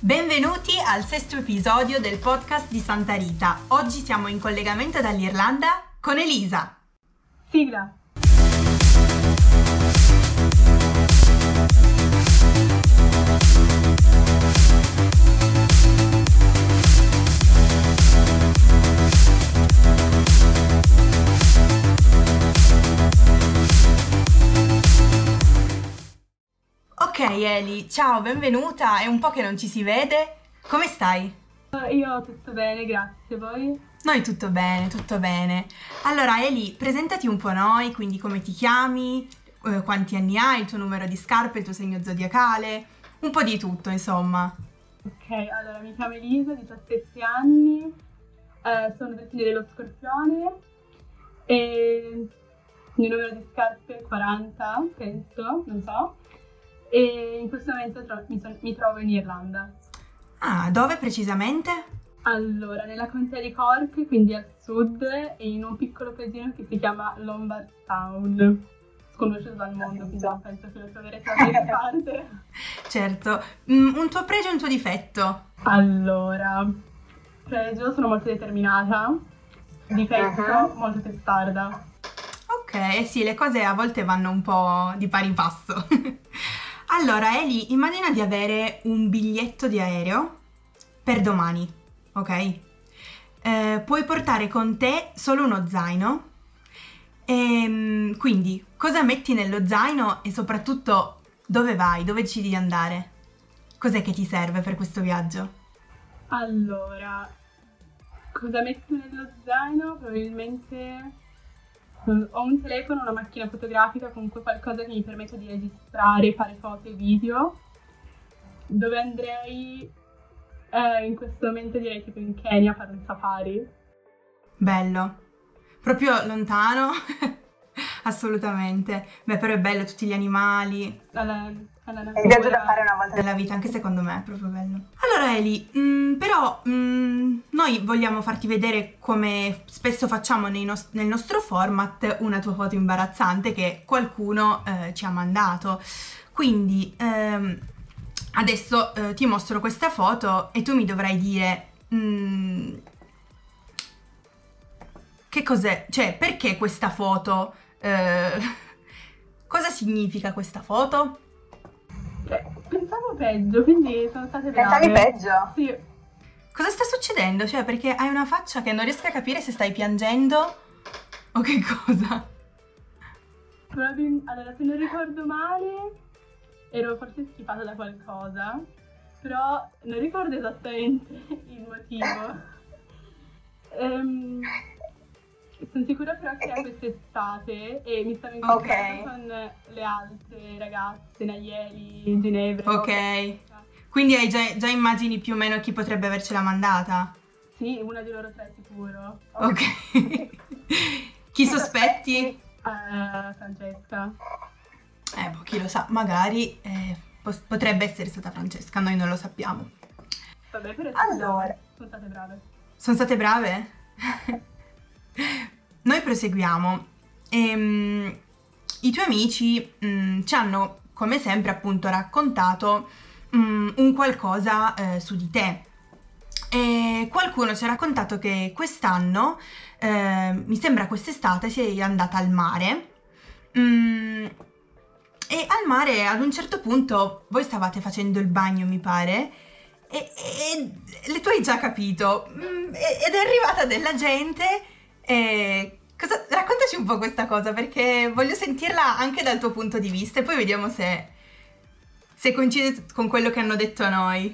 Benvenuti al sesto episodio del podcast di Santa Rita. Oggi siamo in collegamento dall'Irlanda con Elisa. Sigla. Ok Eli, ciao, benvenuta. È un po' che non ci si vede. Come stai? Eh, Io tutto bene, grazie. Voi? Noi tutto bene, tutto bene. Allora Eli, presentati un po' noi, quindi come ti chiami, eh, quanti anni hai, il tuo numero di scarpe, il tuo segno zodiacale, un po' di tutto, insomma. Ok, allora mi chiamo Elisa, 17 anni, eh, sono del segno dello scorpione e il mio numero di scarpe è 40, penso, non so. E in questo momento tro- mi, son- mi trovo in Irlanda. Ah, dove precisamente? Allora, nella contea di Cork, quindi al sud, e in un piccolo paesino che si chiama Lombardstown. Sconosciuto dal mondo, quindi non penso che lo troverete da qualche parte. Certo. Mm, un tuo pregio e un tuo difetto. Allora, pregio, sono molto determinata. Difetto, Uh-huh. molto testarda. Ok, sì, le cose a volte vanno un po' di pari passo. allora, Eli, immagina di avere un biglietto di aereo per domani, ok? Eh, puoi portare con te solo uno zaino. Ehm, quindi, cosa metti nello zaino e soprattutto dove vai, dove decidi di andare? Cos'è che ti serve per questo viaggio? Allora, cosa metto nello zaino? Probabilmente ho un telefono, una macchina fotografica, comunque qualcosa che mi permetta di registrare, fare foto e video. Dove andrei? Eh, in questo momento direi tipo in Kenya a fare un safari. Bello. Proprio lontano? Assolutamente. Beh, però è bello tutti gli animali, Alla, alla È il viaggio da fare una volta della vita, anche secondo me è proprio bello. Allora Eli, mm, però mm, noi vogliamo farti vedere come spesso facciamo nei nos- nel nostro format una tua foto imbarazzante che qualcuno eh, ci ha mandato. Quindi ehm, adesso eh, ti mostro questa foto e tu mi dovrai dire mm, che cos'è, cioè perché questa foto? Eh, cosa significa questa foto? Eh, Pensavo peggio, quindi sono state brave. Pensavi peggio? Sì, Cosa sta succedendo? Cioè, perché hai una faccia che non riesco a capire se stai piangendo o che cosa. allora se non ricordo male ero forse schifata da qualcosa, però non ricordo esattamente il motivo. Ehm, sono sicura però che è quest'estate e mi stavo incontrando Ok. con le altre ragazze, Nayeli, Ginevra. Ok. Quindi hai già, già immagini più o meno chi potrebbe avercela mandata? Sì, una di loro tre sicuro. Ok. chi sospetti? Eh, Francesca. Eh, boh, chi lo sa, magari eh, potrebbe essere stata Francesca, noi non lo sappiamo. Vabbè, però Allora. sono state brave. Sono state brave? Noi proseguiamo. Ehm, I tuoi amici mm, ci hanno, come sempre, appunto raccontato mm, un qualcosa eh, su di te. E qualcuno ci ha raccontato che quest'anno, eh, mi sembra quest'estate, sei andata al mare. Mm, e al mare ad un certo punto voi stavate facendo il bagno, mi pare, e, e- e tu hai già capito. Mm, e- ed è arrivata della gente. E cosa- raccontaci un po' questa cosa perché voglio sentirla anche dal tuo punto di vista e poi vediamo se, se coincide con quello che hanno detto a noi.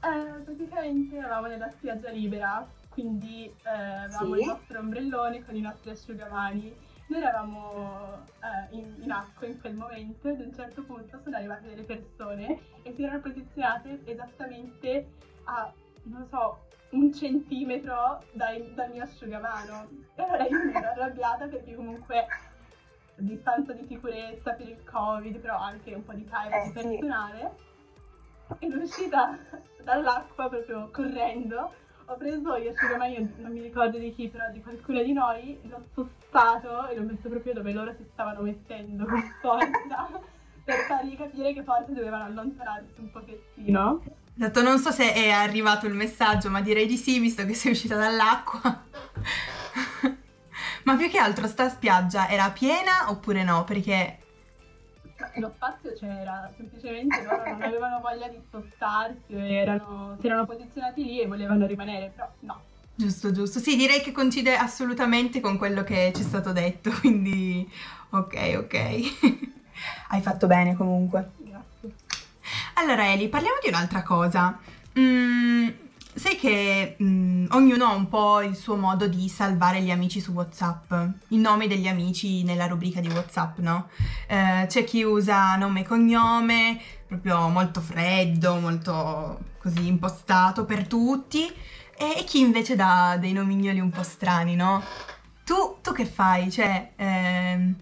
Eh, praticamente eravamo nella spiaggia libera, quindi eh, avevamo Sì. il nostro ombrellone con i nostri asciugamani. Noi eravamo eh, in, in acqua in quel momento e ad un certo punto sono arrivate delle persone e si erano posizionate esattamente a, non so, un centimetro dai- dal mio asciugamano. E allora io mi ero arrabbiata perché comunque distanza di sicurezza per il covid, però anche un po' di privacy Eh, sì. personale. Ed uscita dall'acqua proprio correndo, ho preso gli asciugamani, non mi ricordo di chi, però di qualcuno di noi, l'ho spostato e l'ho messo proprio dove loro si stavano mettendo con forza per fargli capire che forse dovevano allontanarsi un pochettino. Esatto, non so se è arrivato il messaggio, ma direi di sì, visto che sei uscita dall'acqua. ma più che altro sta spiaggia era piena oppure no? Perché lo spazio c'era, semplicemente loro non avevano voglia di spostarsi, erano, si erano posizionati lì e volevano rimanere, però no. Giusto, giusto. Sì, direi che coincide assolutamente con quello che ci è stato detto, quindi ok, ok. Hai fatto bene comunque. Allora Eli, parliamo di un'altra cosa. Mm, sai che mm, ognuno ha un po' il suo modo di salvare gli amici su WhatsApp, i nomi degli amici nella rubrica di WhatsApp, no? Eh, c'è chi usa nome e cognome, proprio molto freddo, molto così impostato per tutti, e, e chi invece dà dei nomignoli un po' strani, no? Tu, tu che fai? Cioè, ehm,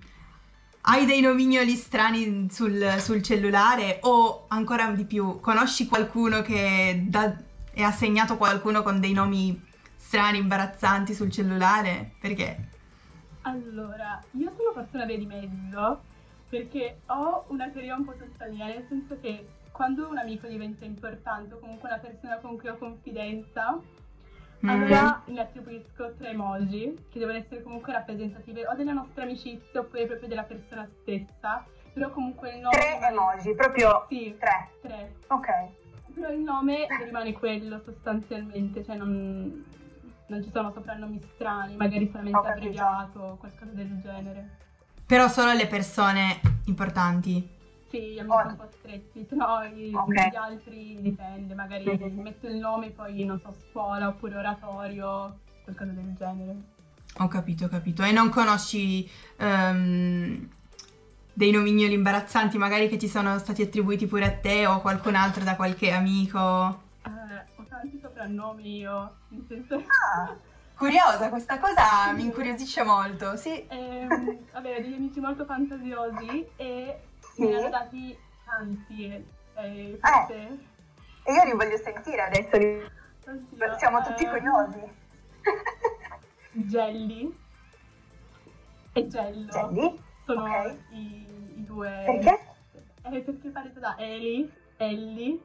hai dei nomignoli strani sul, sul, cellulare o ancora di più, conosci qualcuno che da, e ha segnato qualcuno con dei nomi strani, imbarazzanti sul cellulare? Perché? Allora, io sono forse una via di mezzo perché ho una teoria un po' mia, nel senso che quando un amico diventa importante o comunque una persona con cui ho confidenza, mm. allora ne attribuisco tre emoji che devono essere comunque rappresentative o della nostra amicizia oppure proprio della persona stessa, però comunque il nome... Tre emoji, proprio sì, tre. Tre. Ok. Però il nome rimane quello sostanzialmente, cioè non, non ci sono soprannomi strani, magari solamente abbreviato o qualcosa del genere. Però solo le persone importanti. Sì, gli amici oh. un po' stretti, no gli, okay. gli altri dipende, magari mm-hmm. metto il nome poi non so, scuola oppure oratorio, qualcosa del genere. Ho capito, ho capito. E non conosci um, dei nomignoli imbarazzanti magari che ti sono stati attribuiti pure a te o a qualcun altro da qualche amico? Eh, ho tanti soprannomi io, nel senso... Ah, curiosa, questa cosa mi incuriosisce molto, sì. Eh, vabbè, degli amici molto fantasiosi e sì. ne hanno dati tanti. Eh, eh, e io li voglio sentire adesso, li... Oddio, siamo tutti ehm... curiosi. Jelly e Gello. Jelly? Sono okay. i due... Perché? Eh, perché parete da Eli, Ellie,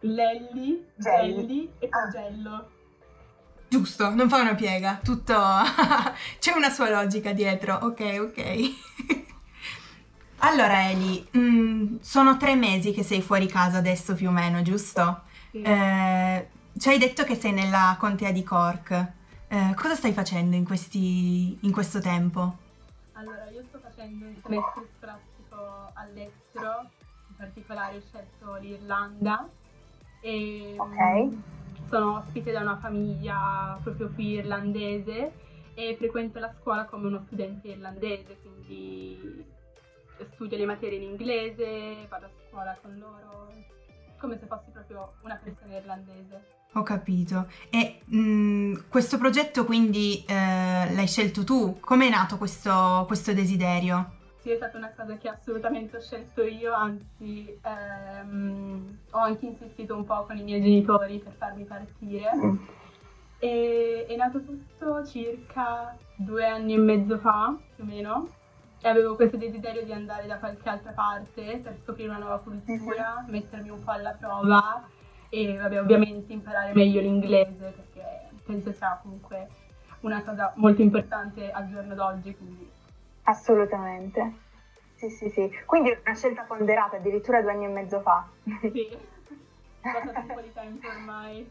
Lelli, Gelli, Gelli e Pagello. Ah. Giusto, non fa una piega, tutto... c'è una sua logica dietro, ok, ok. allora Eli, mh, mm, sono tre mesi che sei fuori casa adesso più o meno, giusto? Sì. Eh, ci hai detto che sei nella contea di Cork. Eh, cosa stai facendo in, questi, in questo tempo? Allora, io sto facendo un semestre scolastico all'estero, in particolare ho scelto l'Irlanda e okay. Sono ospite da una famiglia proprio qui irlandese e frequento la scuola come uno studente irlandese, quindi studio le materie in inglese, vado a scuola con loro, come se fossi proprio una persona irlandese. Ho capito. E mh, mm, questo progetto quindi eh, l'hai scelto tu? Come è nato questo, questo, desiderio? Sì, è stata una cosa che assolutamente ho scelto io, anzi ehm, ho anche insistito un po' con i miei genitori per farmi partire. Mm. E, è nato tutto circa due anni e mezzo fa, più o meno, e avevo questo desiderio di andare da qualche altra parte per scoprire una nuova cultura, mm-hmm. mettermi un po' alla prova e vabbè, ovviamente imparare meglio l'inglese perché penso sia comunque una cosa molto importante al giorno d'oggi. Quindi. Assolutamente. Sì, sì, sì. Quindi è una scelta ponderata addirittura due anni e mezzo fa. Sì, è passato un po' di tempo ormai.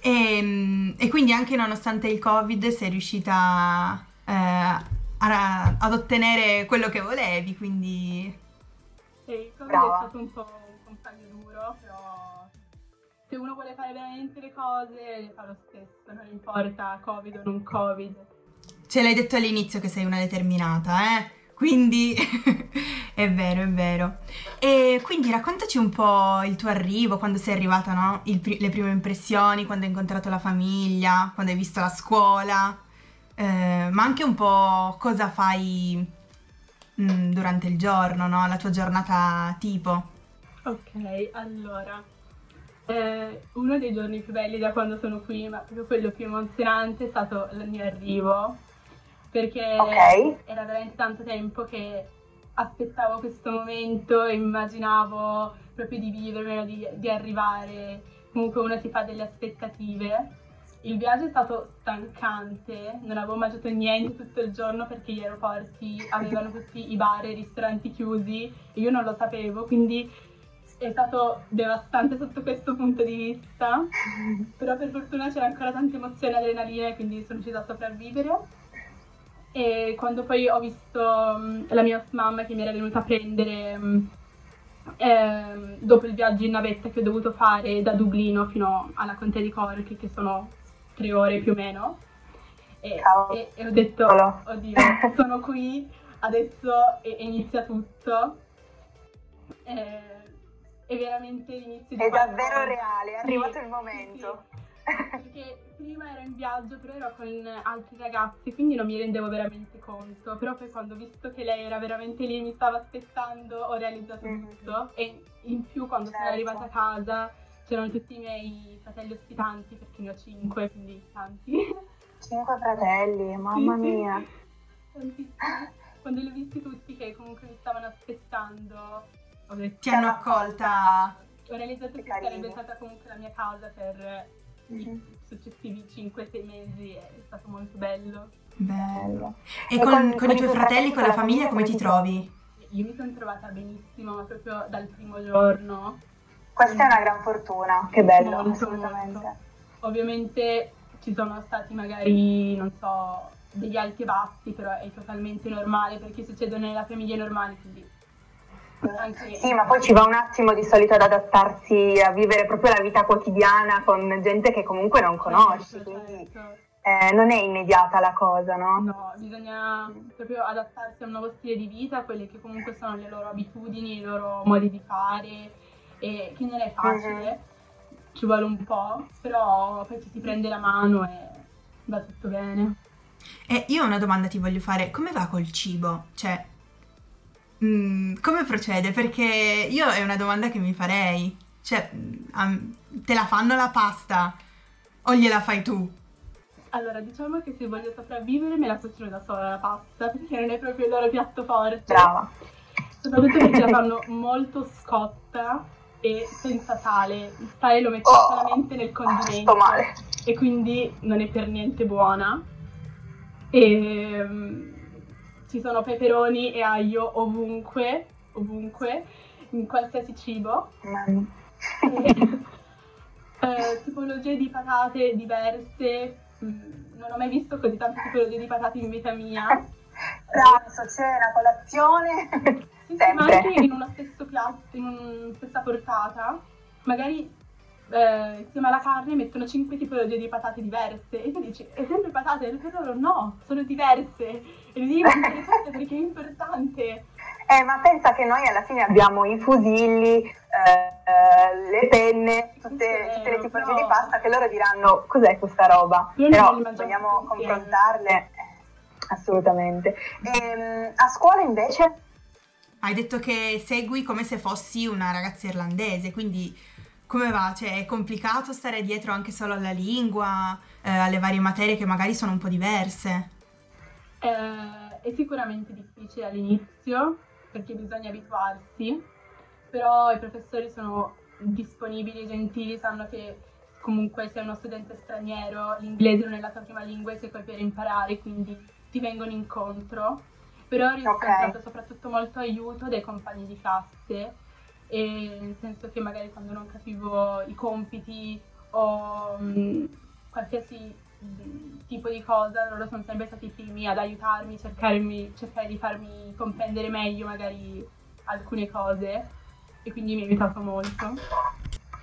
E, ehm, e, quindi anche nonostante il Covid sei riuscita eh, a, ad ottenere quello che volevi, quindi... Sì, il Covid Brava. è stato un po' un compagno duro, però se uno vuole fare veramente le cose, le fa lo stesso, non importa Covid o non Covid. Ce l'hai detto all'inizio che sei una determinata, eh? Quindi è vero, è vero. E quindi raccontaci un po' il tuo arrivo, quando sei arrivata, no? Pri- le prime impressioni, quando hai incontrato la famiglia, quando hai visto la scuola, eh, ma anche un po' cosa fai mh, mm, durante il giorno, no? La tua giornata tipo. Ok, allora, eh, uno dei giorni più belli da quando sono qui, ma proprio quello più emozionante, è stato il mio arrivo, perché okay. era veramente tanto tempo che aspettavo questo momento e immaginavo proprio di vivermelo, di, di arrivare, comunque uno si fa delle aspettative. Il viaggio è stato stancante, non avevo mangiato niente tutto il giorno perché gli aeroporti avevano tutti i bar e i ristoranti chiusi e io non lo sapevo, quindi è stato devastante sotto questo punto di vista, però per fortuna c'era ancora tanta emozione e adrenalina quindi sono riuscita a sopravvivere. E quando poi ho visto um, la mia mamma che mi era venuta a prendere eh, dopo il viaggio in navetta che ho dovuto fare da Dublino fino alla Contea di Cork, che sono tre ore più o meno, e, e, e ho detto, oddio, sono qui, adesso e, inizia tutto. Eh, è veramente l'inizio di È davvero reale, è arrivato sì, il momento. Sì, perché prima ero in viaggio, però ero con altri ragazzi, quindi non mi rendevo veramente conto. Però poi quando ho visto che lei era veramente lì e mi stava aspettando, ho realizzato mm-hmm. tutto. E in più quando certo. sono arrivata a casa c'erano tutti i miei fratelli ospitanti, perché ne ho cinque, quindi tanti. Cinque fratelli, mamma sì, mia. Tantissimi. Quando li ho visti tutti che comunque mi stavano aspettando, ho detto... Ti hanno accolta... Ho realizzato che, che sarebbe stata comunque la mia casa per i successivi 5-6 mesi è stato molto bello. Bello. E, e con, con, con, i tuoi fratelli, con la famiglia, come ti trovi? Io mi sono trovata benissimo, ma proprio dal primo giorno. Questa è una gran fortuna, che bello, molto, assolutamente. Molto. Ovviamente ci sono stati magari, non so, degli alti e bassi, però è totalmente normale perché succedono nella famiglia normale, quindi. Sì, ma poi ci va un attimo di solito ad adattarsi a vivere proprio la vita quotidiana con gente che comunque non conosci, certo, quindi. Eh, non è immediata la cosa, no? No, bisogna proprio adattarsi a un nuovo stile di vita, a quelle che comunque sono le loro abitudini, i loro modi di fare, e che non è facile, mm-hmm. ci vuole un po', però poi ci si prende la mano e va tutto bene. E io una domanda ti voglio fare, come va col cibo? Cioè, Mm, come procede? Perché io è una domanda che mi farei. Cioè, um, te la fanno la pasta o gliela fai tu? Allora, diciamo che se voglio sopravvivere me la cucino da sola la pasta, perché non è proprio il loro piatto forte. Brava. Soprattutto perché la fanno molto scotta e senza sale. Il sale lo metto oh, solamente nel condimento. Sto male. E quindi non è per niente buona. E ci sono peperoni e aglio ovunque, ovunque, in qualsiasi cibo. Mm. eh, tipologie di patate diverse, mm, non ho mai visto così tante tipologie di patate in vita mia. Pranzo, cena, colazione, sì, sì, ma anche in uno stesso piatto, in una stessa portata, magari eh, insieme alla carne mettono 5 tipologie di patate diverse e tu dici, è sempre patate? E loro no, sono diverse e devi mettere tutte perché è importante. Eh, ma pensa che noi alla fine abbiamo i fusilli, eh, le penne, tutte, tutte le tipologie no. di pasta che loro diranno cos'è questa roba, Io però vogliamo confrontarle, eh, assolutamente. E, ehm, a scuola invece? Hai detto che segui come se fossi una ragazza irlandese, quindi come va? Cioè, è complicato stare dietro anche solo alla lingua, eh, alle varie materie che magari sono un po' diverse? Eh, è sicuramente difficile all'inizio perché bisogna abituarsi, però i professori sono disponibili, gentili, sanno che comunque sei uno studente straniero, l'inglese non è la tua prima lingua e sei qui per imparare, quindi ti vengono incontro. Però ho riscontrato okay. soprattutto molto aiuto dai compagni di classe nel senso che magari quando non capivo i compiti o mh, mm, qualsiasi tipo di cosa, loro sono sempre stati i primi ad aiutarmi, cercarmi, cercare di farmi comprendere meglio magari alcune cose e quindi mi ha aiutato molto.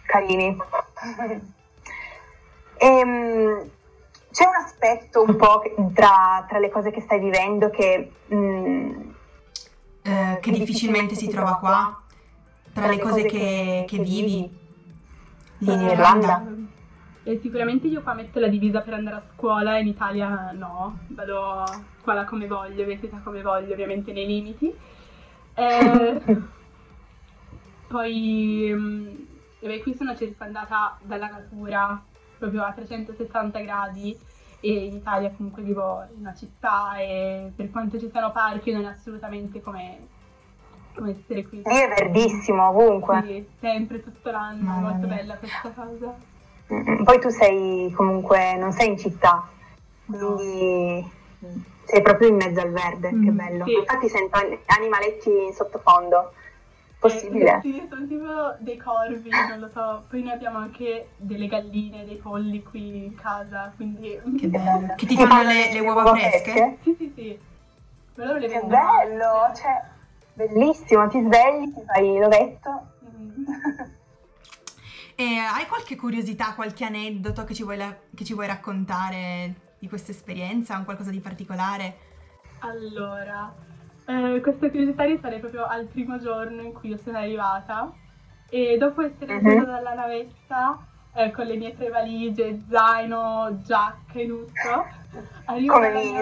Carini. ehm, c'è un aspetto un po' tra, tra, le cose che stai vivendo che, mh, mm, eh, che difficilmente si trova qua? tra le cose che, che vivi lì in Irlanda? Eh, sicuramente io qua metto la divisa per andare a scuola, in Italia no, vado a scuola come voglio, vestita come voglio, ovviamente nei limiti. Eh, poi eh, qui sono circondata dalla natura proprio a 360 gradi e in Italia comunque vivo in una città e per quanto ci siano parchi non è assolutamente come come essere qui. Lì è verdissimo ovunque. Sì, sempre tutto l'anno, è molto bella questa cosa. Mm, poi tu sei comunque, non sei in città, quindi sei proprio in mezzo al verde, mm, che bello. Sì. Infatti sento animaletti in sottofondo. Possibile? Eh, sì, sono tipo dei corvi, non lo so. Poi noi abbiamo anche delle galline, dei polli qui in casa, quindi... Che bello. Che ti fanno le, le uova fresche? Sì, sì, sì. Ma loro le che bello, cioè, bellissimo, ti svegli, ti fai l'ovetto. Mm. E hai qualche curiosità, qualche aneddoto che ci vuoi, la- che ci vuoi raccontare di questa esperienza? Un qualcosa di particolare? Allora, eh, questa curiosità risale proprio al primo giorno in cui io sono arrivata e dopo essere uscita uh-huh. dalla navetta eh, con le mie tre valigie, zaino, giacca e tutto, arrivo Come? Mia...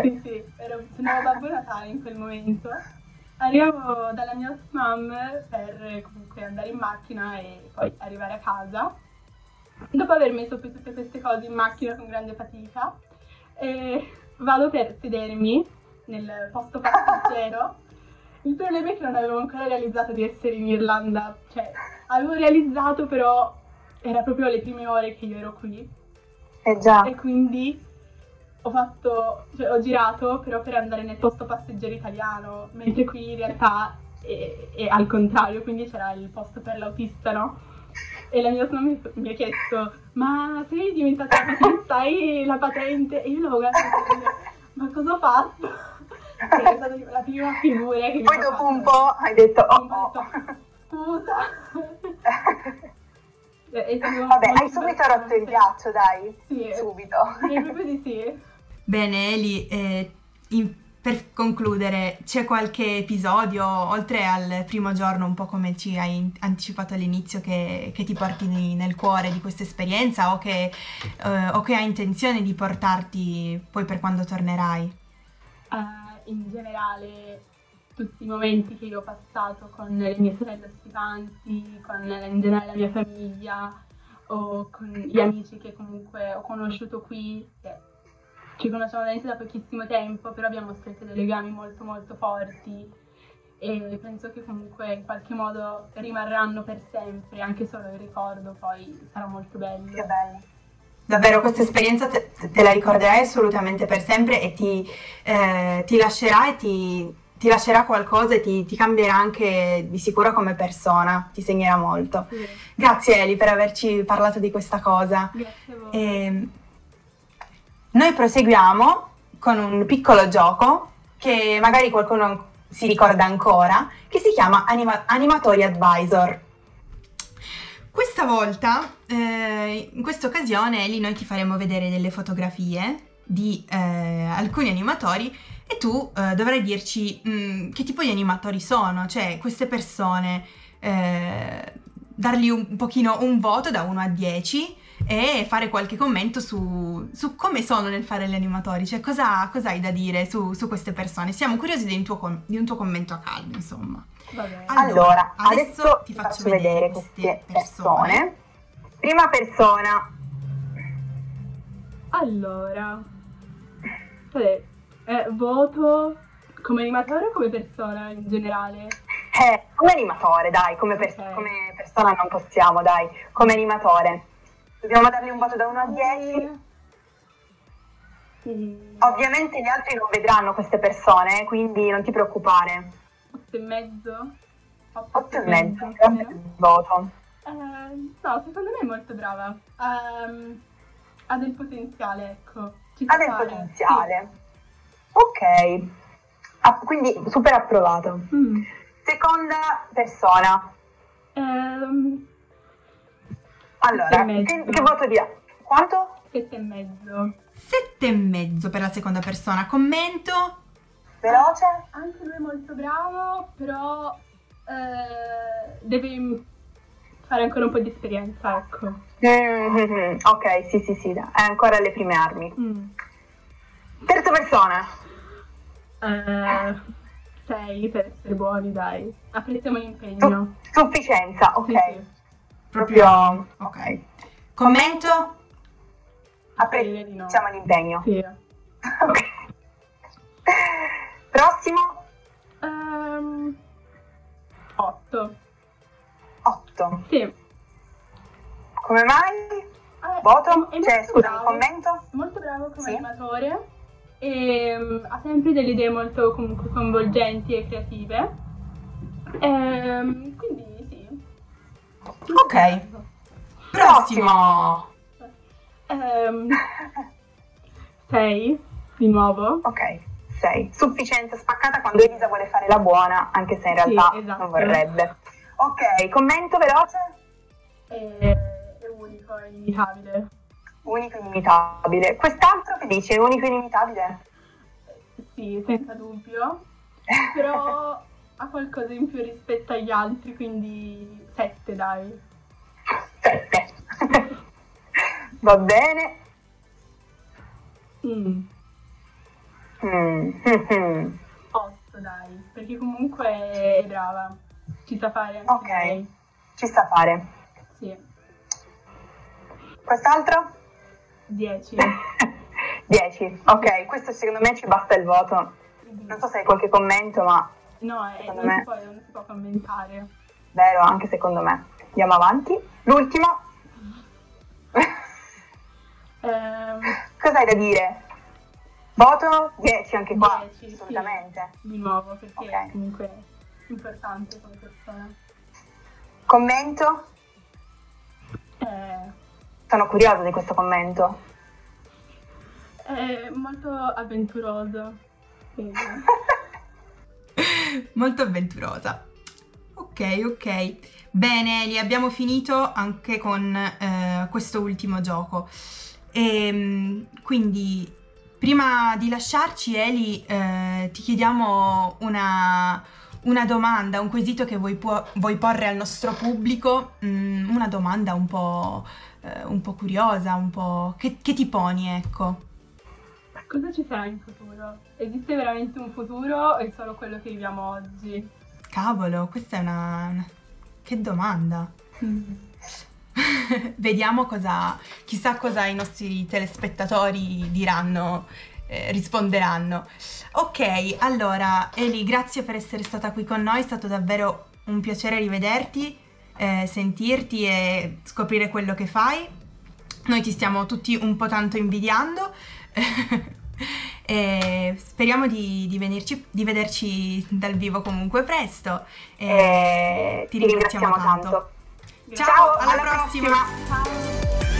Sì, sì, ero, sono Babbo Natale in quel momento Arrivavo dalla mia mom per comunque andare in macchina e poi arrivare a casa. Dopo aver messo tutte queste cose in macchina con grande fatica, eh, vado per sedermi nel posto passeggero. Il problema è che non avevo ancora realizzato di essere in Irlanda, cioè avevo realizzato però era proprio le prime ore che io ero qui. Eh già. E quindi ho fatto, cioè ho girato però per andare nel posto passeggero italiano, mentre qui in realtà è, è al contrario, quindi c'era il posto per l'autista, no? E la mia mamma mi, ha chiesto, ma sei diventata patente, hai la patente? E io l'avevo guardato ho ma cosa ho fatto? Sì, è stata la prima figura che Poi dopo un po' hai detto, oh, oh. scusa. Vabbè, hai subito rotto il ghiaccio, dai. Sì, subito. Proprio di sì. Bene, Eli, eh, in, per concludere, c'è qualche episodio, oltre al primo giorno, un po' come ci hai anticipato all'inizio, che, che ti porti nel cuore di questa esperienza o che, eh, o che hai intenzione di portarti poi per quando tornerai? Uh, in generale, tutti i momenti che io ho passato con le mie sorelle ospitanti, con in generale la mia famiglia o con gli amici che comunque ho conosciuto qui. Che ci conosciamo veramente da pochissimo tempo, però abbiamo stretto dei legami molto molto forti e penso che comunque in qualche modo rimarranno per sempre, anche solo il ricordo poi sarà molto bello. Che bello. Davvero questa esperienza te, te la ricorderai assolutamente per sempre e ti, eh, ti lascerà e ti, ti, lascerà qualcosa e ti, ti, cambierà anche di sicuro come persona, ti segnerà molto. Sì. Grazie Eli per averci parlato di questa cosa. Grazie a voi. E, ehm, noi proseguiamo con un piccolo gioco che magari qualcuno si ricorda ancora, che si chiama Anima- Animatori Advisor. Questa volta, eh, in questa occasione, Eli, noi ti faremo vedere delle fotografie di eh, alcuni animatori e tu eh, dovrai dirci mh, mm, che tipo di animatori sono, cioè queste persone, eh, dargli un, un pochino un voto da 1 a 10 e fare qualche commento su, su, come sono nel fare gli animatori, cioè cosa, cosa hai da dire su, su, queste persone. Siamo curiosi di un, tuo, di un tuo commento a caldo, insomma. Allora, allora adesso, adesso, ti faccio, faccio vedere, vedere queste persone. persone. Prima persona. Allora, eh, voto come animatore o come persona in generale? Eh, come animatore, dai, come, per- okay. come persona non possiamo, dai, come animatore. Dobbiamo dargli un voto da 1 a 10. Sì. Ovviamente gli altri non vedranno queste persone, quindi non ti preoccupare. 8 e mezzo? 8 e mezzo, grazie per il voto. Eh, no, secondo me è molto brava. Um, ha del potenziale, ecco. ha del fare. potenziale. Sì. Ok. Ah, quindi super approvato. Mm. Seconda persona. Um, allora, che, che, voto dia? Quanto? Sette e mezzo. Sette e mezzo per la seconda persona. Commento? Veloce? Anche lui è molto bravo, però eh, deve fare ancora un po' di esperienza, ecco. Mm-hmm. Ok, sì, sì, sì, è ancora alle prime armi. Mm. Terza persona? Uh, sei per essere buoni, dai. Apprezziamo l'impegno. Su- sufficienza, ok. Sì, sì. Proprio... Ok. Commento? Apprezziamo l'impegno. Sì. ok. Prossimo? Um, 8. 8? Sì. Come mai? Eh, Voto? È, è cioè, scusa, bravo, un commento? Molto bravo come sì. animatore e um, ha sempre delle idee molto comunque coinvolgenti e creative. Ehm, quindi sì. Ok. Prossimo. Ehm, 6 di nuovo. Ok. 6. Sufficiente, spaccata quando Elisa vuole fare la buona, anche se in realtà sì, esatto. non vorrebbe. Ok, commento veloce? È, è unico, è inimitabile. Unico e inimitabile. Quest'altro che dice unico e inimitabile? Sì, senza dubbio. Però ha qualcosa in più rispetto agli altri, quindi 7 dai. 7. Va bene. Mm. Mm. 8 dai, perché comunque è brava. Ci sa fare anche Ok, lei. ci sa fare. Sì. Quest'altro? 10. 10, ok, questo secondo me ci basta il voto. Non so se hai qualche commento, ma... No, eh, non, me... si può, non si può commentare. Vero, anche secondo me. Andiamo avanti. L'ultimo. um... Cosa hai da dire? Voto 10 anche qua, 10, assolutamente. Sì, di nuovo, perché okay. comunque è importante come persona. Commento? Eh... Sono curiosa di questo commento. È molto avventuroso. molto avventurosa. Ok, ok. Bene, li abbiamo finito anche con eh, questo ultimo gioco. E, ehm, quindi, prima di lasciarci, Eli, eh, ti chiediamo una, una, domanda, un quesito che vuoi, vuoi porre al nostro pubblico, mm, una domanda un po', eh, un po', curiosa, un po'... Che, che ti poni, ecco? Cosa ci sarà in futuro? Esiste veramente un futuro o è solo quello che viviamo oggi? Cavolo, questa è una... Che domanda. Vediamo cosa... Chissà cosa i nostri telespettatori diranno, eh, risponderanno. Ok, allora Eli, grazie per essere stata qui con noi, è stato davvero un piacere rivederti, eh, sentirti e scoprire quello che fai. Noi ti stiamo tutti un po' tanto invidiando. E speriamo di, di, venirci, di, vederci dal vivo comunque presto. E ti ringraziamo, ringraziamo tanto. tanto. Ciao, alla, alla prossima. prossima. Ciao.